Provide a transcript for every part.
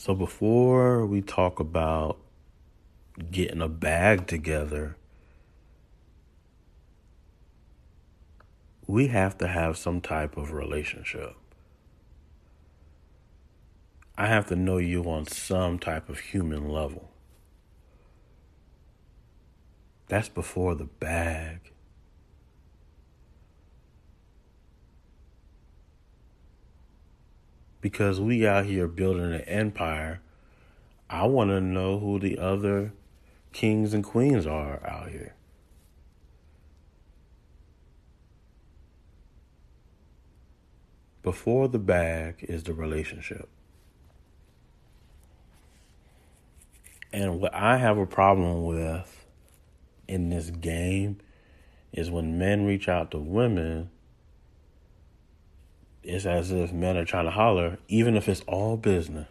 So before we talk about getting a bag together, we have to have some type of relationship. I have to know you on some type of human level. That's before the bag. Because we out here building an empire. I want to know who the other kings and queens are out here. Before the bag is the relationship. And what I have a problem with in this game is when men reach out to women it's as if men are trying to holler, even if it's all business.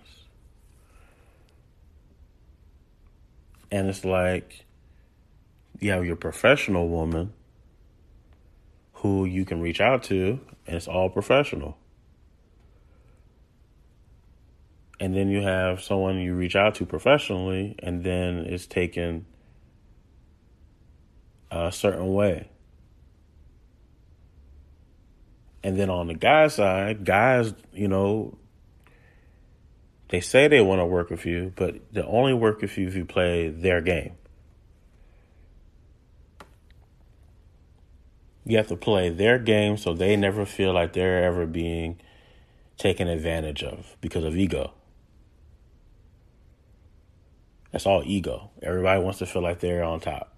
And it's like you have your professional woman who you can reach out to, and it's all professional. And then you have someone you reach out to professionally, and then it's taken a certain way. And then on the guy side, guys, you know, they say they want to work with you, but they only work with you if you play their game. You have to play their game so they never feel like they're ever being taken advantage of because of ego. That's all ego. Everybody wants to feel like they're on top.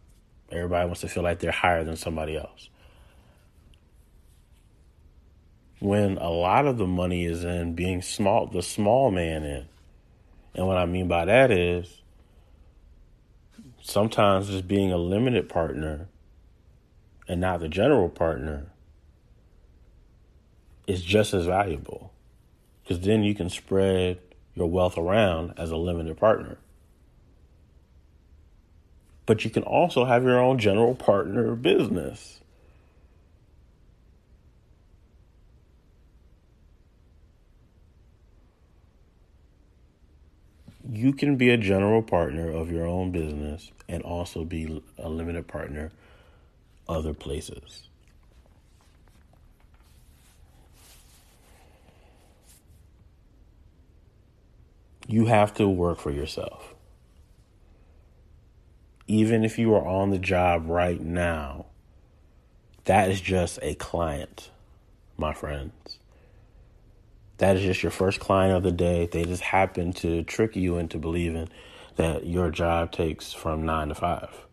Everybody wants to feel like they're higher than somebody else when a lot of the money is in being small, the small man in. And what I mean by that is sometimes just being a limited partner and not the general partner is just as valuable because then you can spread your wealth around as a limited partner. But you can also have your own general partner business. You can be a general partner of your own business and also be a limited partner other places. You have to work for yourself. Even if you are on the job right now, that is just a client, my friends. That is just your first client of the day. They just happen to trick you into believing that your job takes from nine to five.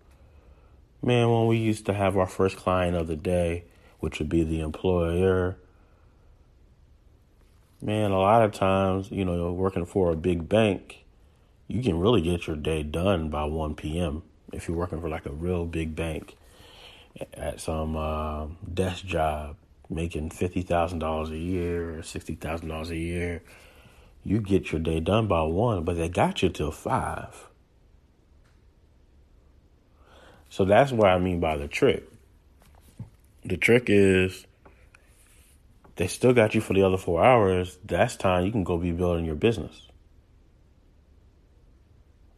Man, when we used to have our first client of the day, which would be the employer, man, a lot of times, you know, working for a big bank, you can really get your day done by 1 p.m. if you're working for like a real big bank at some uh, desk job making $50,000 a year or $60,000 a year, you get your day done by one, but they got you till five. So that's what I mean by the trick. The trick is they still got you for the other four hours. That's time you can go be building your business.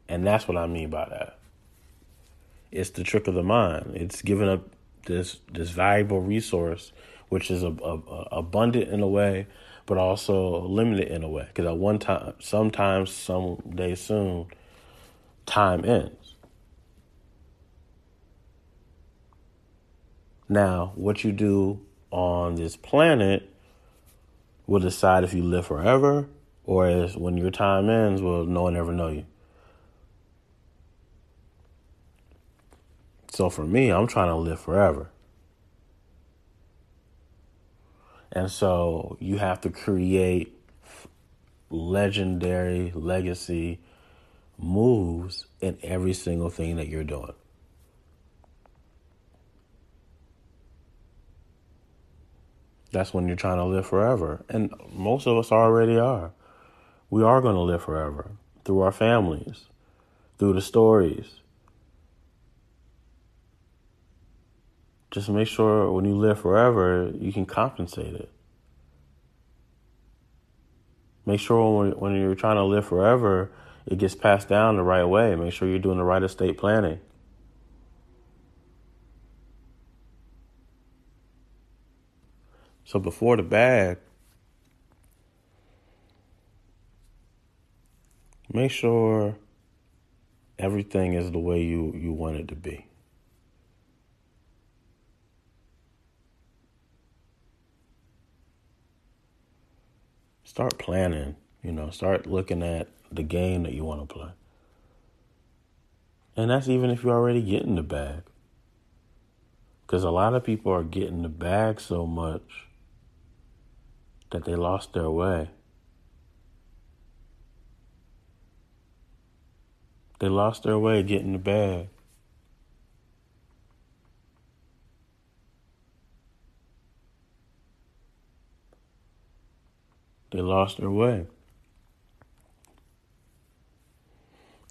And that's what I mean by that. It's the trick of the mind. It's giving up this this valuable resource which is a, a, a abundant in a way, but also limited in a way. Because at one time, sometimes, someday soon, time ends. Now, what you do on this planet will decide if you live forever or as when your time ends, will no one ever know you. So for me, I'm trying to live forever. And so you have to create legendary legacy moves in every single thing that you're doing. That's when you're trying to live forever. And most of us already are. We are going to live forever through our families, through the stories, just make sure when you live forever, you can compensate it. Make sure when, when you're trying to live forever, it gets passed down the right way. Make sure you're doing the right estate planning. So before the bag, make sure everything is the way you, you want it to be. Start planning, you know, start looking at the game that you want to play. And that's even if you're already getting the bag. Because a lot of people are getting the bag so much that they lost their way. They lost their way getting the bag. They lost their way.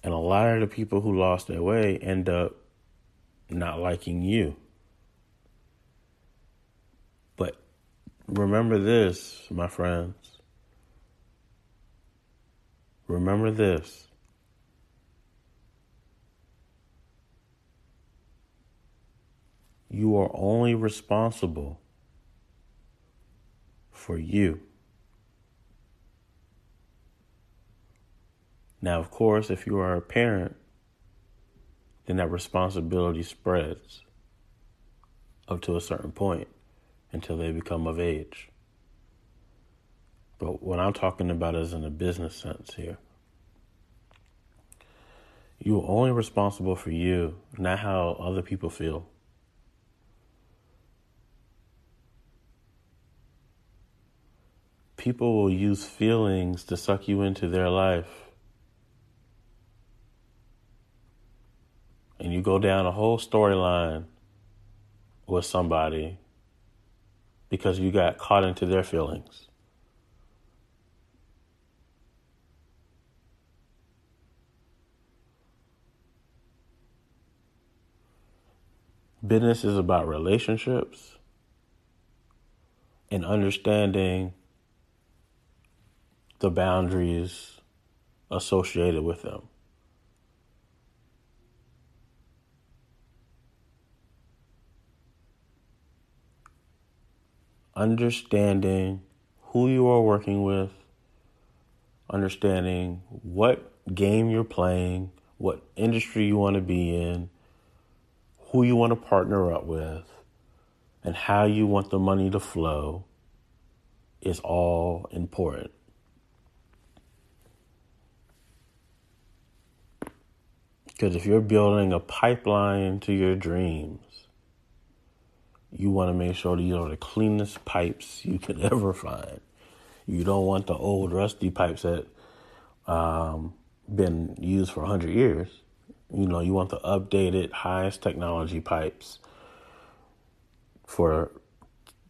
And a lot of the people who lost their way end up not liking you. But remember this, my friends. Remember this. You are only responsible for you. Now, of course, if you are a parent, then that responsibility spreads up to a certain point until they become of age. But what I'm talking about is in a business sense here. You're only responsible for you, not how other people feel. People will use feelings to suck you into their life and you go down a whole storyline with somebody because you got caught into their feelings. Business is about relationships and understanding the boundaries associated with them. Understanding who you are working with, understanding what game you're playing, what industry you want to be in, who you want to partner up with, and how you want the money to flow is all important. Because if you're building a pipeline to your dreams, you want to make sure you are the cleanest pipes you can ever find. You don't want the old rusty pipes that um, been used for 100 years. You know, you want the updated, highest technology pipes for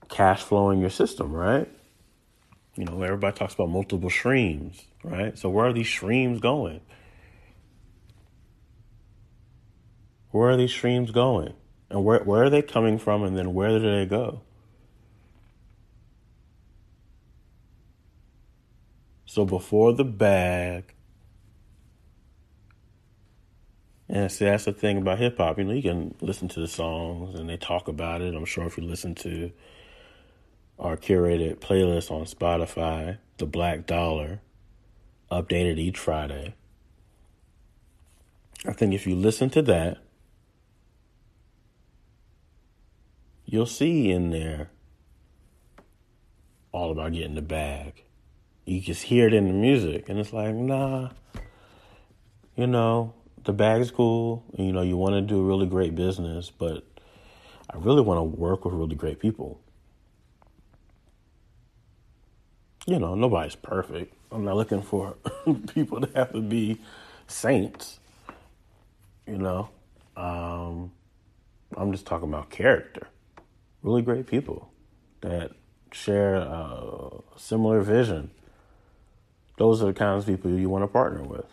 cash flow in your system, right? You know, everybody talks about multiple streams, right? So where are these streams going? Where are these streams going? And where where are they coming from and then where do they go? So before the bag, and see that's the thing about hip hop, you know, you can listen to the songs and they talk about it. I'm sure if you listen to our curated playlist on Spotify, The Black Dollar, updated each Friday. I think if you listen to that, you'll see in there all about getting the bag. You just hear it in the music, and it's like, nah, you know, the bag's cool, you know, you want to do really great business, but I really want to work with really great people. You know, nobody's perfect. I'm not looking for people to have to be saints. You know, um, I'm just talking about character really great people that share a similar vision. Those are the kinds of people you want to partner with.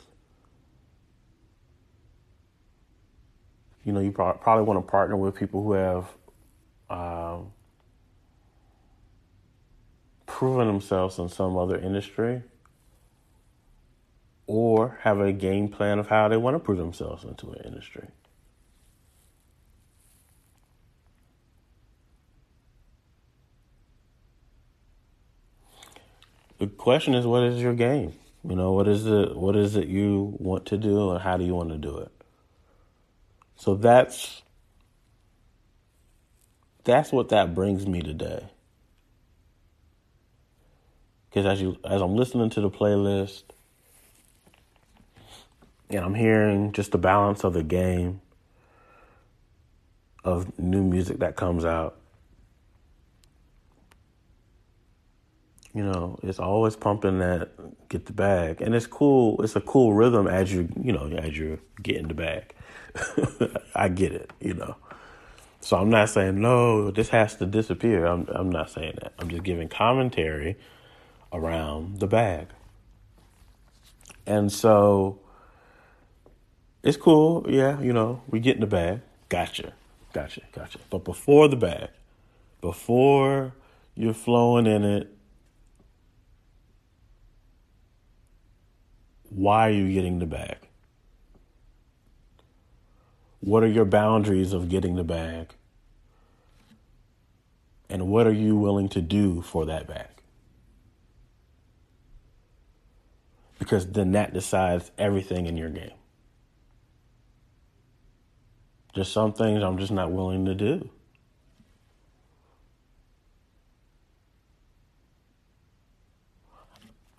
You know, you probably want to partner with people who have um, proven themselves in some other industry or have a game plan of how they want to prove themselves into an industry. The question is, what is your game? You know, what is it? What is it you want to do, and how do you want to do it? So that's that's what that brings me today. Because as you as I'm listening to the playlist, and I'm hearing just the balance of the game of new music that comes out. You know, it's always pumping that get the bag, and it's cool. It's a cool rhythm as you you know as you're getting the bag. I get it, you know. So I'm not saying no, this has to disappear. I'm I'm not saying that. I'm just giving commentary around the bag. And so it's cool, yeah, you know, we get in the bag. Gotcha. Gotcha. Gotcha. But before the bag, before you're flowing in it, why are you getting the bag? What are your boundaries of getting the bag? And what are you willing to do for that bag? Because then that decides everything in your game. Just some things I'm just not willing to do.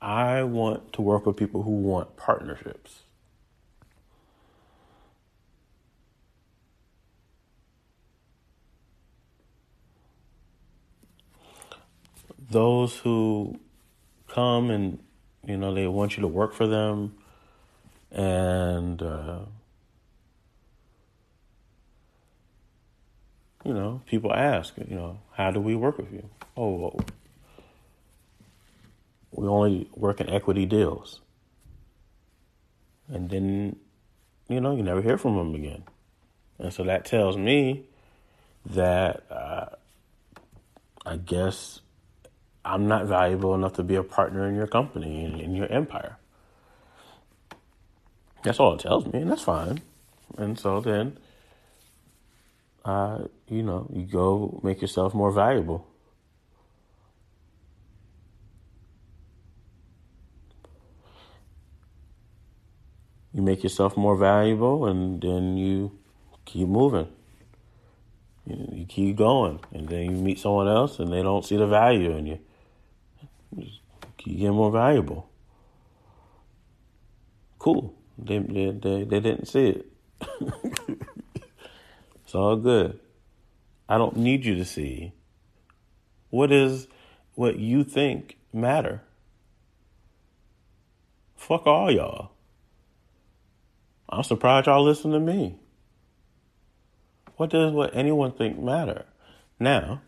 I want to work with people who want partnerships. those who come and you know they want you to work for them and uh, you know people ask you know how do we work with you oh we only work in equity deals and then you know you never hear from them again and so that tells me that uh, i guess I'm not valuable enough to be a partner in your company in, in your empire. That's all it tells me, and that's fine. And so then, uh, you know, you go make yourself more valuable. You make yourself more valuable, and then you keep moving. You, keep going, and then you meet someone else, and they don't see the value in you you get more valuable. Cool. They they they, they didn't see it. it's all good. I don't need you to see. What is what you think matter? Fuck all y'all. I'm surprised y'all listen to me. What does what anyone think matter? Now,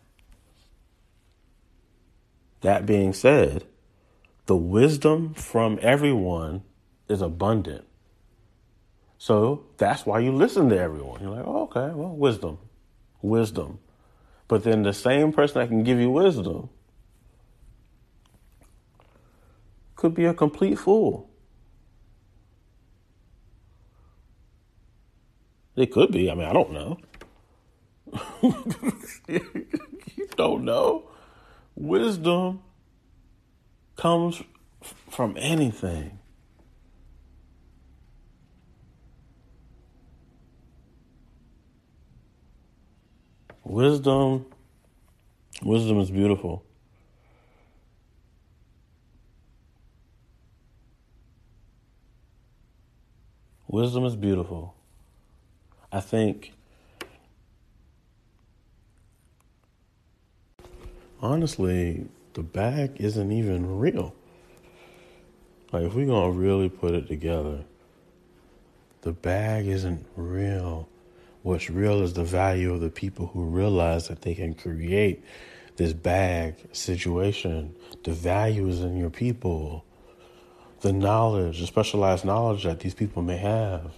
that being said, the wisdom from everyone is abundant. So that's why you listen to everyone. You're like, oh, okay, well, wisdom, wisdom. But then the same person that can give you wisdom could be a complete fool. They could be. I mean, I don't know. you don't know. Wisdom comes from anything. Wisdom, wisdom is beautiful. Wisdom is beautiful. I think honestly, the bag isn't even real. Like, if we're gonna really put it together, the bag isn't real. What's real is the value of the people who realize that they can create this bag situation. The value is in your people, the knowledge, the specialized knowledge that these people may have.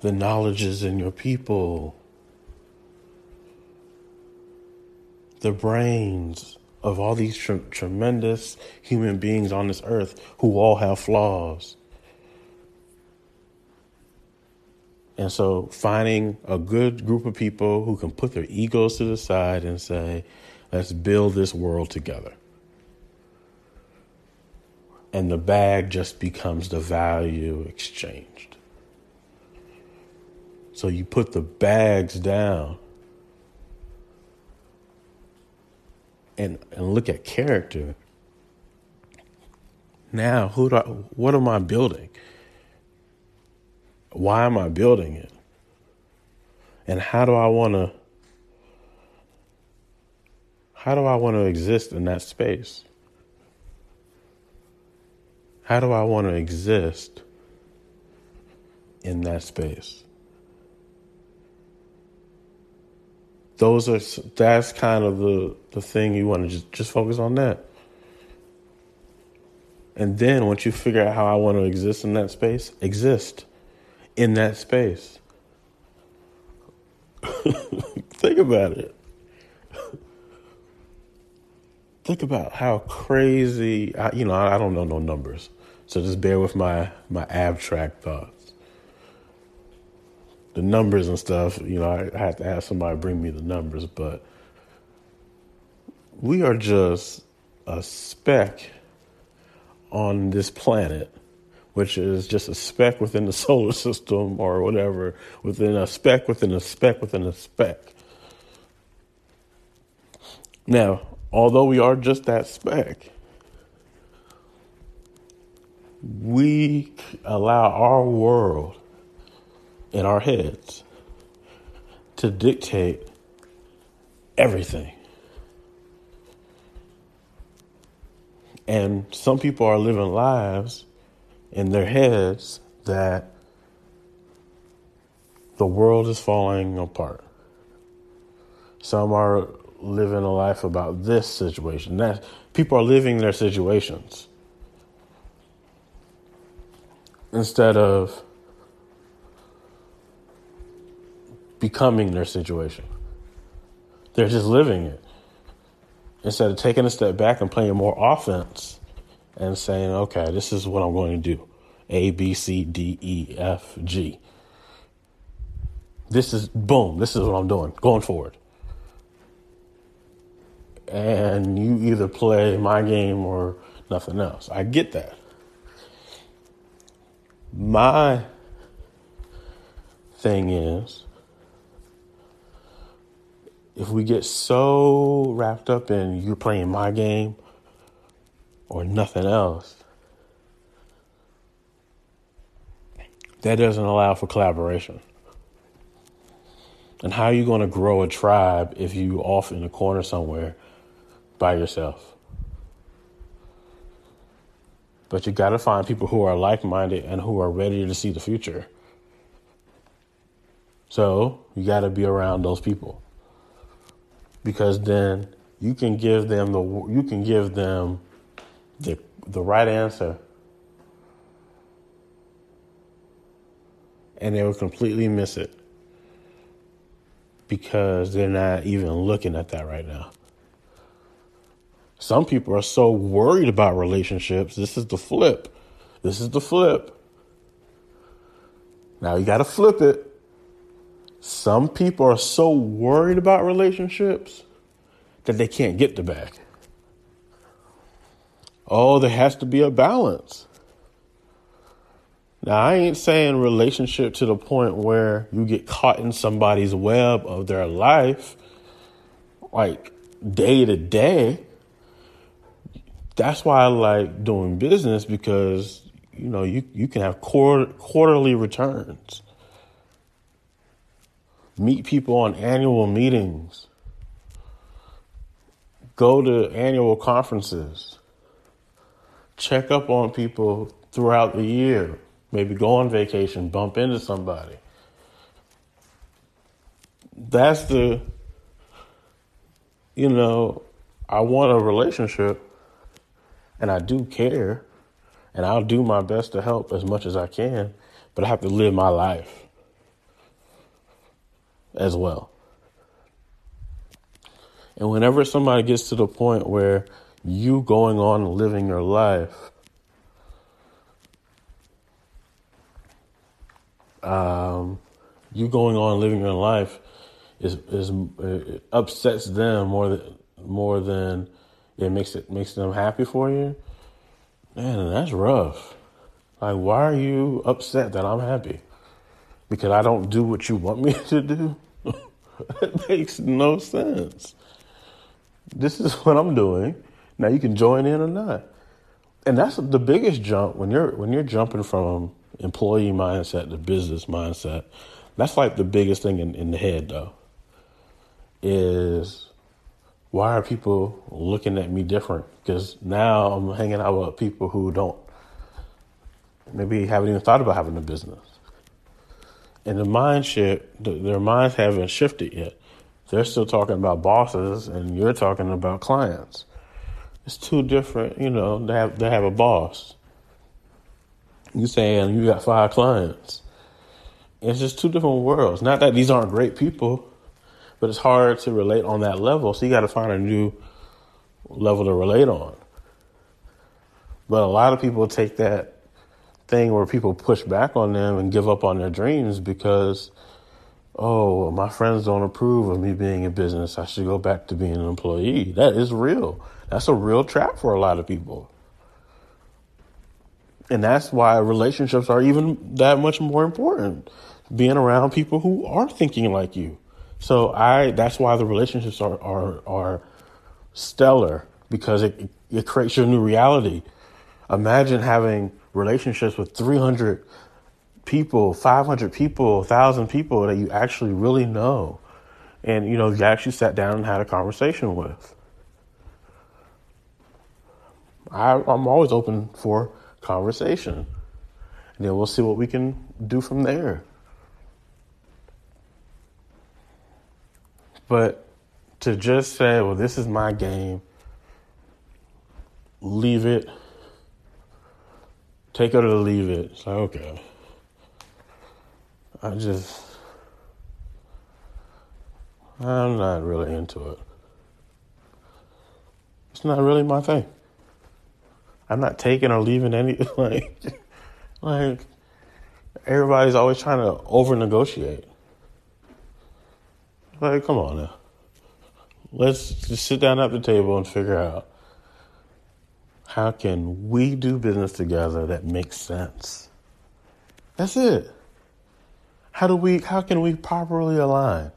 The knowledge is in your people, the brains of all these tre- tremendous human beings on this earth who all have flaws. And so finding a good group of people who can put their egos to the side and say, let's build this world together. And the bag just becomes the value exchanged. So you put the bags down and, and look at character. Now, who do I, what am I building? Why am I building it? And how do I want to how do I want to exist in that space? How do I want to exist in that space? Those are that's kind of the the thing you want to just just focus on that. And then once you figure out how I want to exist in that space, exist in that space. Think about it. Think about how crazy, I, you know, I, I don't know no numbers. So just bear with my, my abstract thoughts. The numbers and stuff, you know, I, have to have somebody bring me the numbers, but we are just a speck on this planet which is just a speck within the solar system or whatever, within a speck within a speck within a speck. Now, although we are just that speck, we allow our world in our heads to dictate everything. And some people are living lives in their heads that the world is falling apart. Some are living a life about this situation. That people are living their situations instead of becoming their situation. They're just living it. Instead of taking a step back and playing more offense and saying, okay, this is what I'm going to do A, B, C, D, E, F, G. This is, boom, this is what I'm doing going forward. And you either play my game or nothing else. I get that. My thing is, if we get so wrapped up in you playing my game or nothing else, that doesn't allow for collaboration. And how are you going to grow a tribe if you off in a corner somewhere by yourself? But you got to find people who are like minded and who are ready to see the future. So you got to be around those people because then you can give them the you can give them the, the right answer. And they will completely miss it because they're not even looking at that right now. Some people are so worried about relationships. This is the flip. This is the flip. Now you got to flip it. Some people are so worried about relationships that they can't get the bag. Oh, there has to be a balance. Now, I ain't saying relationship to the point where you get caught in somebody's web of their life, like day to day. That's why I like doing business because you know you you can have quarter, quarterly returns. Meet people on annual meetings. Go to annual conferences check up on people throughout the year. Maybe go on vacation, bump into somebody. That's the, you know, I want a relationship and I do care and I'll do my best to help as much as I can, but I have to live my life as well. And whenever somebody gets to the point where you going on living your life, um, you going on living your life is is upsets them more than more than it makes it makes them happy for you. Man, that's rough. Like, why are you upset that I'm happy? Because I don't do what you want me to do? it makes no sense. This is what I'm doing. Now you can join in or not. And that's the biggest jump when you're when you're jumping from employee mindset to business mindset. That's like the biggest thing in, in the head though. Is why are people looking at me different? Because now I'm hanging out with people who don't maybe haven't even thought about having a business. And the mind shift, their minds haven't shifted yet. They're still talking about bosses, and you're talking about clients. It's two different, you know. They have they have a boss. You saying you got five clients. It's just two different worlds. Not that these aren't great people, but it's hard to relate on that level. So you got to find a new level to relate on. But a lot of people take that thing where people push back on them and give up on their dreams because, oh, my friends don't approve of me being in business. I should go back to being an employee. That is real. That's a real trap for a lot of people. And that's why relationships are even that much more important. Being around people who are thinking like you. So I that's why the relationships are are are stellar because it it creates your new reality. Imagine having relationships with 300 people, 500 people, 1,000 people that you actually really know. And, you know, you actually sat down and had a conversation with. I, I'm always open for conversation. And then we'll see what we can do from there. But to just say, well, this is my game, leave it take it or leave it. It's like, okay. I just, I'm not really into it. It's not really my thing. I'm not taking or leaving any, like, like, everybody's always trying to over negotiate. Like, come on now. Let's just sit down at the table and figure out how can we do business together that makes sense? That's it. How do we how can we properly align?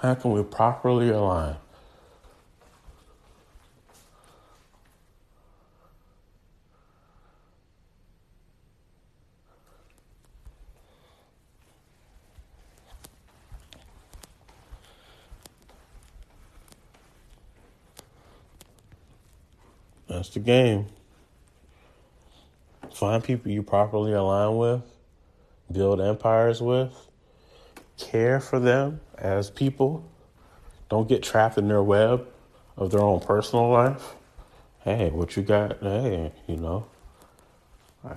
How can we properly align? That's the game. Find people you properly align with, build empires with, care for them as people. Don't get trapped in their web of their own personal life. Hey, what you got? Hey, you know,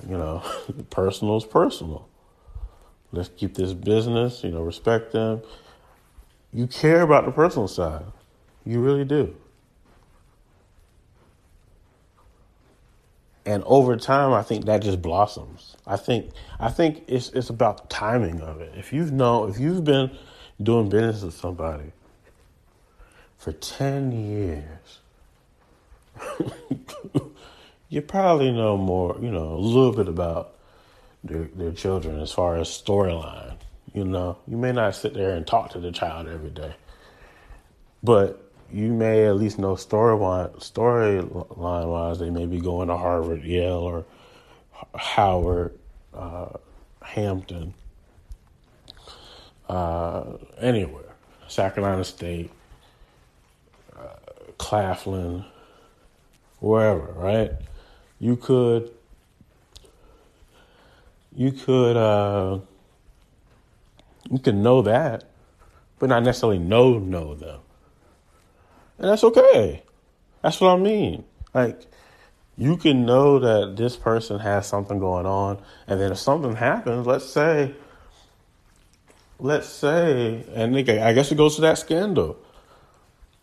you know, personal is personal. Let's keep this business, you know, respect them. You care about the personal side. You really do. And over time i think that just blossoms. I think i think it's it's about the timing of it. If you've know if you've been doing business with somebody for 10 years you probably know more you know a little bit about their, their children as far as storyline you know? You may not sit there and talk to the child every day but you may at least know storyline storyline wise they may be going to Harvard, Yale, or Howard, uh, Hampton, uh, anywhere, Sacramento State, uh, Claflin, wherever, right? You could, you could, uh, you can know that, but not necessarily know know them. And that's okay. That's what I mean. Like, you can know that this person has something going on, and then if something happens, let's say, let's say, and I guess it goes to that scandal.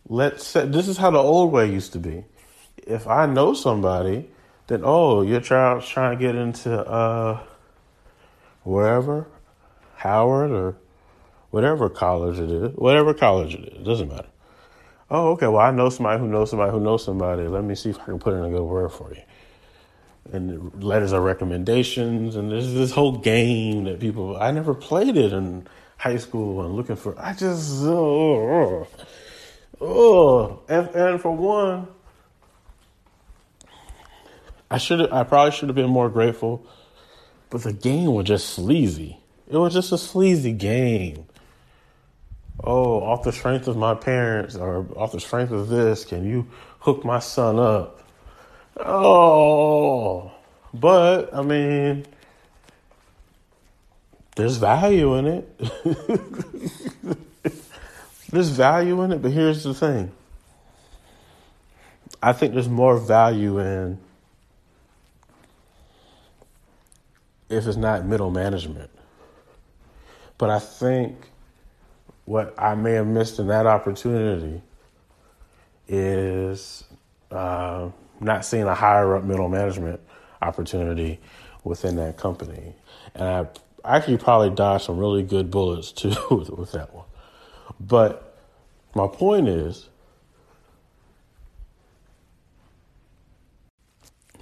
Let's say this is how the old way used to be. If I know somebody, then oh, your child's trying to get into uh, wherever, Howard or whatever college it is, whatever college it is, doesn't matter. Oh, okay. Well, I know somebody who knows somebody who knows somebody. Let me see if I can put in a good word for you. And letters of recommendations, and there's this whole game that people. I never played it in high school and looking for. I just oh, oh. And, and for one, I should. I probably should have been more grateful, but the game was just sleazy. It was just a sleazy game oh, off the strength of my parents or off the strength of this, can you hook my son up? Oh, but I mean, there's value in it. there's value in it, but here's the thing I think there's more value in if it's not middle management. But I think what I may have missed in that opportunity is uh, not seeing a higher up middle management opportunity within that company. And I actually probably dodged some really good bullets too with, with that one. But my point is,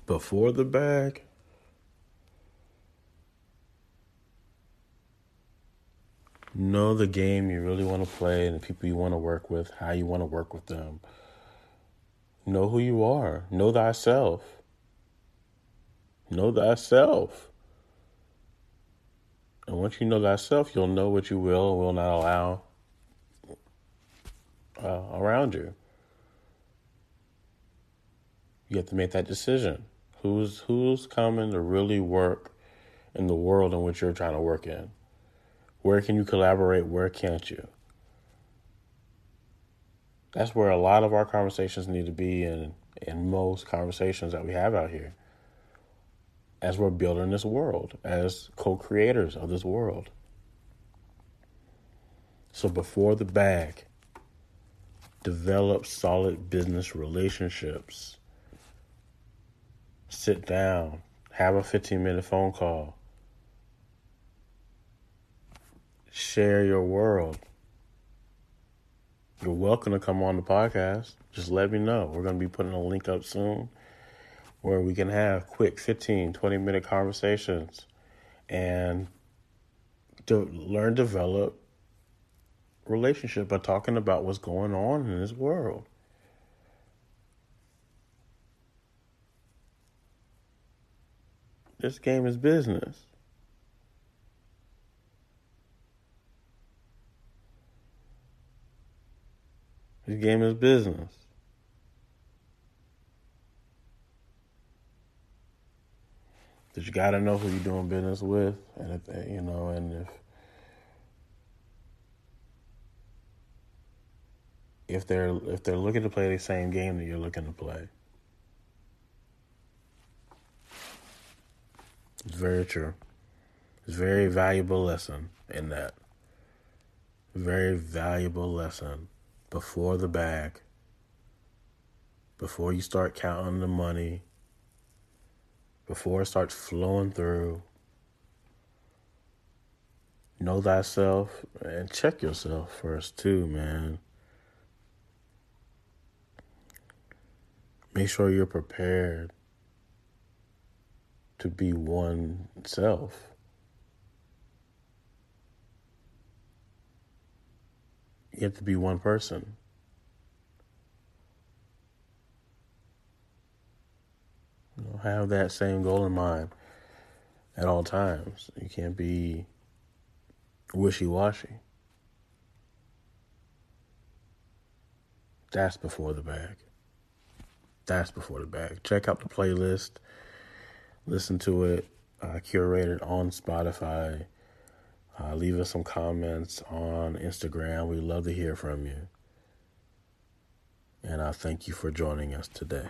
before the bag, know the game you really want to play and the people you want to work with, how you want to work with them. Know who you are. Know thyself. Know thyself. And once you know thyself, you'll know what you will and will not allow uh, around you. You have to make that decision. Who's who's coming to really work in the world in which you're trying to work in? Where can you collaborate? Where can't you? That's where a lot of our conversations need to be in in most conversations that we have out here. As we're building this world, as co-creators of this world. So before the bag, develop solid business relationships. Sit down, have a 15 minute phone call share your world. You're welcome to come on the podcast. Just let me know. We're going to be putting a link up soon where we can have quick 15, 20 minute conversations and to learn, develop relationship by talking about what's going on in this world. This game is business. This game is business. That you got to know who you're doing business with, and if you know, and if if they're if they're looking to play the same game that you're looking to play. It's very true. It's very valuable lesson in that. Very valuable lesson before the bag, before you start counting the money, before it starts flowing through. Know thyself and check yourself first, too, man. Make sure you're prepared to be one self. You have to be one person. You know, have that same goal in mind at all times. You can't be wishy washy. That's before the bag. That's before the bag. Check out the playlist. Listen to it. Uh, curated on Spotify. Uh, leave us some comments on Instagram. We'd love to hear from you. And I thank you for joining us today.